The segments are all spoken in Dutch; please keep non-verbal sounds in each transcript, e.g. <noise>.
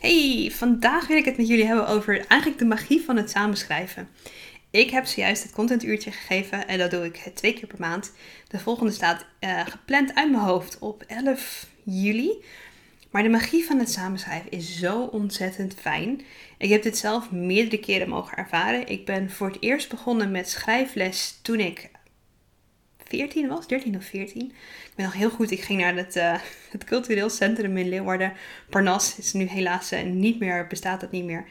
Hey, vandaag wil ik het met jullie hebben over eigenlijk de magie van het samenschrijven. Ik heb zojuist het contentuurtje gegeven en dat doe ik twee keer per maand. De volgende staat uh, gepland uit mijn hoofd op 11 juli. Maar de magie van het samenschrijven is zo ontzettend fijn. Ik heb dit zelf meerdere keren mogen ervaren. Ik ben voor het eerst begonnen met schrijfles toen ik 14 was, 13 of 14. Ik ben nog heel goed, ik ging naar het, uh, het cultureel centrum in Leeuwarden. Parnas is nu helaas uh, niet meer, bestaat dat niet meer.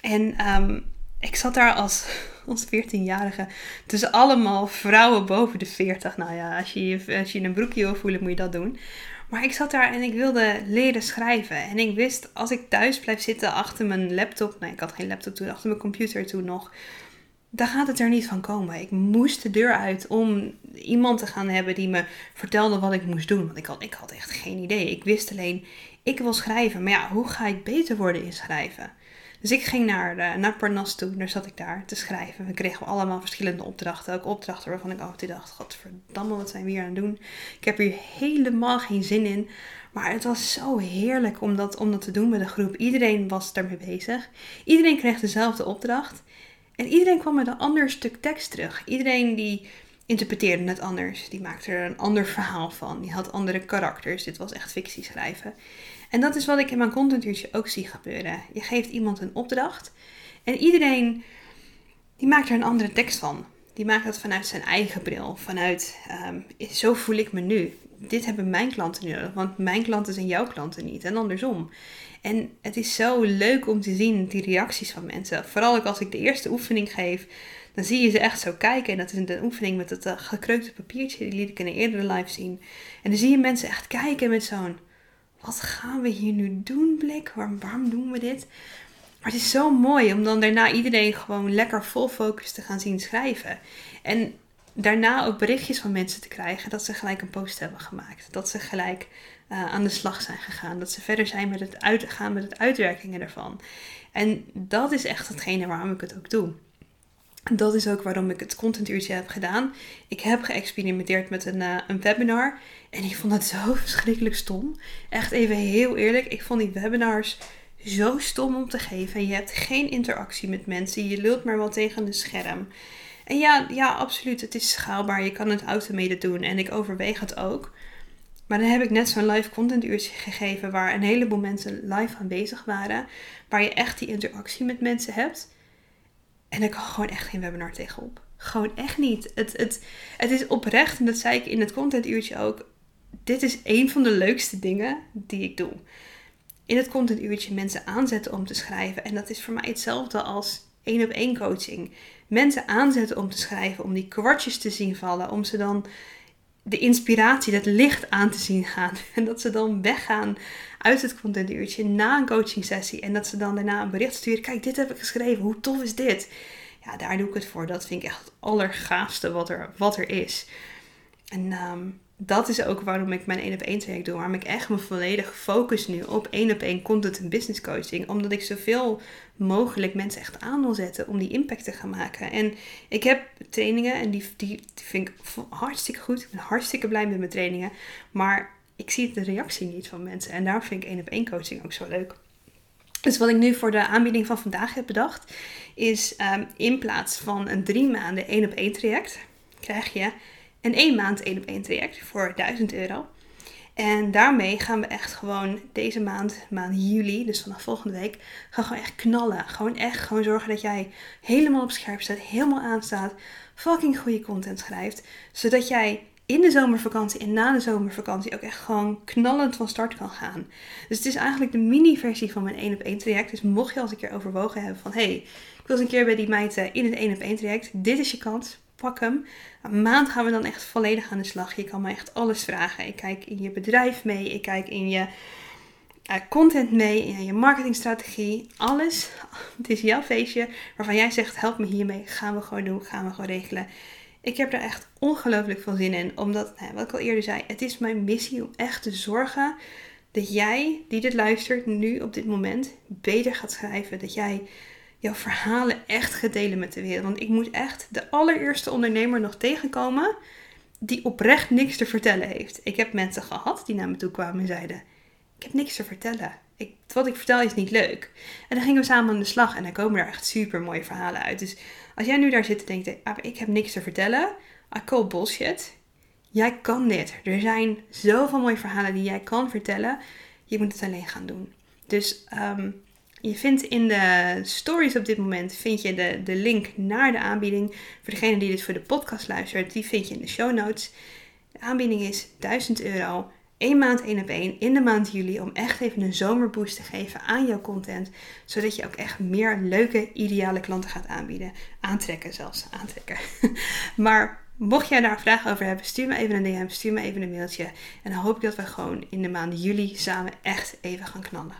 En um, ik zat daar als, <laughs> als 14-jarige tussen allemaal vrouwen boven de 40. Nou ja, als je, als je een broekje wil voelen, moet je dat doen. Maar ik zat daar en ik wilde leren schrijven. En ik wist, als ik thuis blijf zitten achter mijn laptop. Nee, ik had geen laptop toen, achter mijn computer toen nog daar gaat het er niet van komen. Ik moest de deur uit om iemand te gaan hebben die me vertelde wat ik moest doen. Want ik had, ik had echt geen idee. Ik wist alleen, ik wil schrijven. Maar ja, hoe ga ik beter worden in schrijven? Dus ik ging naar, uh, naar Parnas toe. Daar zat ik daar te schrijven. We kregen allemaal verschillende opdrachten. Ook opdrachten waarvan ik altijd dacht, godverdamme, wat zijn we hier aan het doen? Ik heb hier helemaal geen zin in. Maar het was zo heerlijk om dat, om dat te doen met een groep. Iedereen was daarmee bezig. Iedereen kreeg dezelfde opdracht. En iedereen kwam met een ander stuk tekst terug. Iedereen die interpreteerde het anders. Die maakte er een ander verhaal van. Die had andere karakters. Dit was echt fictie schrijven. En dat is wat ik in mijn contentuurtje ook zie gebeuren. Je geeft iemand een opdracht. En iedereen die maakt er een andere tekst van. Die maakt dat vanuit zijn eigen bril. Vanuit, um, zo voel ik me nu. Dit hebben mijn klanten nodig. Want mijn klanten zijn jouw klanten niet. En andersom. En het is zo leuk om te zien die reacties van mensen. Vooral ook als ik de eerste oefening geef, dan zie je ze echt zo kijken. En dat is een oefening met het uh, gekreukte papiertje, die liet ik in een eerdere live zien. En dan zie je mensen echt kijken met zo'n, wat gaan we hier nu doen blik? Waarom, waarom doen we dit? Maar het is zo mooi om dan daarna iedereen gewoon lekker vol focus te gaan zien schrijven. En daarna ook berichtjes van mensen te krijgen dat ze gelijk een post hebben gemaakt. Dat ze gelijk uh, aan de slag zijn gegaan. Dat ze verder zijn met het uitgaan met het uitwerkingen ervan. En dat is echt hetgene waarom ik het ook doe. Dat is ook waarom ik het contentuurtje heb gedaan. Ik heb geëxperimenteerd met een, uh, een webinar. En ik vond het zo <laughs> verschrikkelijk stom. Echt even heel eerlijk. Ik vond die webinars zo stom om te geven. Je hebt geen interactie met mensen. Je lult maar wel tegen een scherm. En ja, ja, absoluut. Het is schaalbaar. Je kan het automated doen. En ik overweeg het ook. Maar dan heb ik net zo'n live content uurtje gegeven waar een heleboel mensen live aanwezig waren. Waar je echt die interactie met mensen hebt. En ik kan gewoon echt geen webinar tegenop. Gewoon echt niet. Het, het, het is oprecht, en dat zei ik in het content uurtje ook. Dit is een van de leukste dingen die ik doe. In het content uurtje mensen aanzetten om te schrijven. En dat is voor mij hetzelfde als één op één coaching. Mensen aanzetten om te schrijven, om die kwartjes te zien vallen, om ze dan de inspiratie, dat licht aan te zien gaan. <laughs> En dat ze dan weggaan uit het contentuurtje na een coaching sessie. En dat ze dan daarna een bericht sturen. Kijk, dit heb ik geschreven. Hoe tof is dit? Ja, daar doe ik het voor. Dat vind ik echt het allergaafste wat er, wat er is. En um, dat is ook waarom ik mijn 1 op 1 traject doe. Waarom ik echt me volledig focus nu op 1 op 1 content en business coaching. Omdat ik zoveel mogelijk mensen echt aan wil zetten om die impact te gaan maken. En ik heb trainingen en die, die, vind ik hartstikke goed. Ik ben hartstikke blij met mijn trainingen. Maar ik zie de reactie niet van mensen. En daarom vind ik 1 op 1 coaching ook zo leuk. Dus wat ik nu voor de aanbieding van vandaag heb bedacht, is um, in plaats van een drie maanden 1 op 1 traject, krijg je en één maand één op één traject voor 1000 euro. En daarmee gaan we echt gewoon deze maand, maand juli, dus vanaf volgende week, gaan gewoon echt knallen. Gewoon echt gewoon zorgen dat jij helemaal op scherp staat, helemaal aanstaat, fucking goede content schrijft. Zodat jij in de zomervakantie en na de zomervakantie ook echt gewoon knallend van start kan gaan. Dus het is eigenlijk de mini-versie van mijn 1 op 1 traject. Dus mocht je als een keer overwogen hebben van, hey, ik wil eens een keer bij die meid in het 1 op 1 traject. Dit is je kans pak hem. Een maand gaan we dan echt volledig aan de slag. Je kan me echt alles vragen. Ik kijk in je bedrijf mee. Ik kijk in je uh, content mee. In je marketingstrategie. Alles. Het is jouw feestje waarvan jij zegt: help me hiermee. Gaan we gewoon doen. Gaan we gewoon regelen. Ik heb er echt ongelooflijk veel zin in. Omdat, nou, wat ik al eerder zei, het is mijn missie om echt te zorgen dat jij, die dit luistert nu op dit moment, beter gaat schrijven. Dat jij jouw verhalen echt delen met de wereld. Want ik moet echt de allereerste ondernemer nog tegenkomen die oprecht niks te vertellen heeft. Ik heb mensen gehad die naar me toe kwamen en zeiden: Ik heb niks te vertellen. ik, wat ik vertel is niet leuk. En dan gingen we samen aan de slag en dan komen er echt super mooie verhalen uit. Dus als jij nu daar zit en denkt, ah, ik heb niks te vertellen, I call bullshit. Jij kan dit. Er zijn zoveel mooie verhalen die jij kan vertellen. Je moet het alleen gaan doen. Dus ehm, je vindt in de stories op dit moment vind je de, de link naar de aanbieding. Voor degene die dit voor de podcast luistert, die vind je in de show notes. De aanbieding is 1000 euro. één maand één op één in de maand juli om echt even een zomerboost te geven aan jouw content. Zodat je ook echt meer leuke, ideale klanten gaat aanbieden. Aantrekken zelfs, aantrekken. <laughs> maar Mocht jij daar vragen over hebben, stuur me even een DM, stuur me even een mailtje. En dan hoop ik dat we gewoon in de maand juli samen echt even gaan knallen.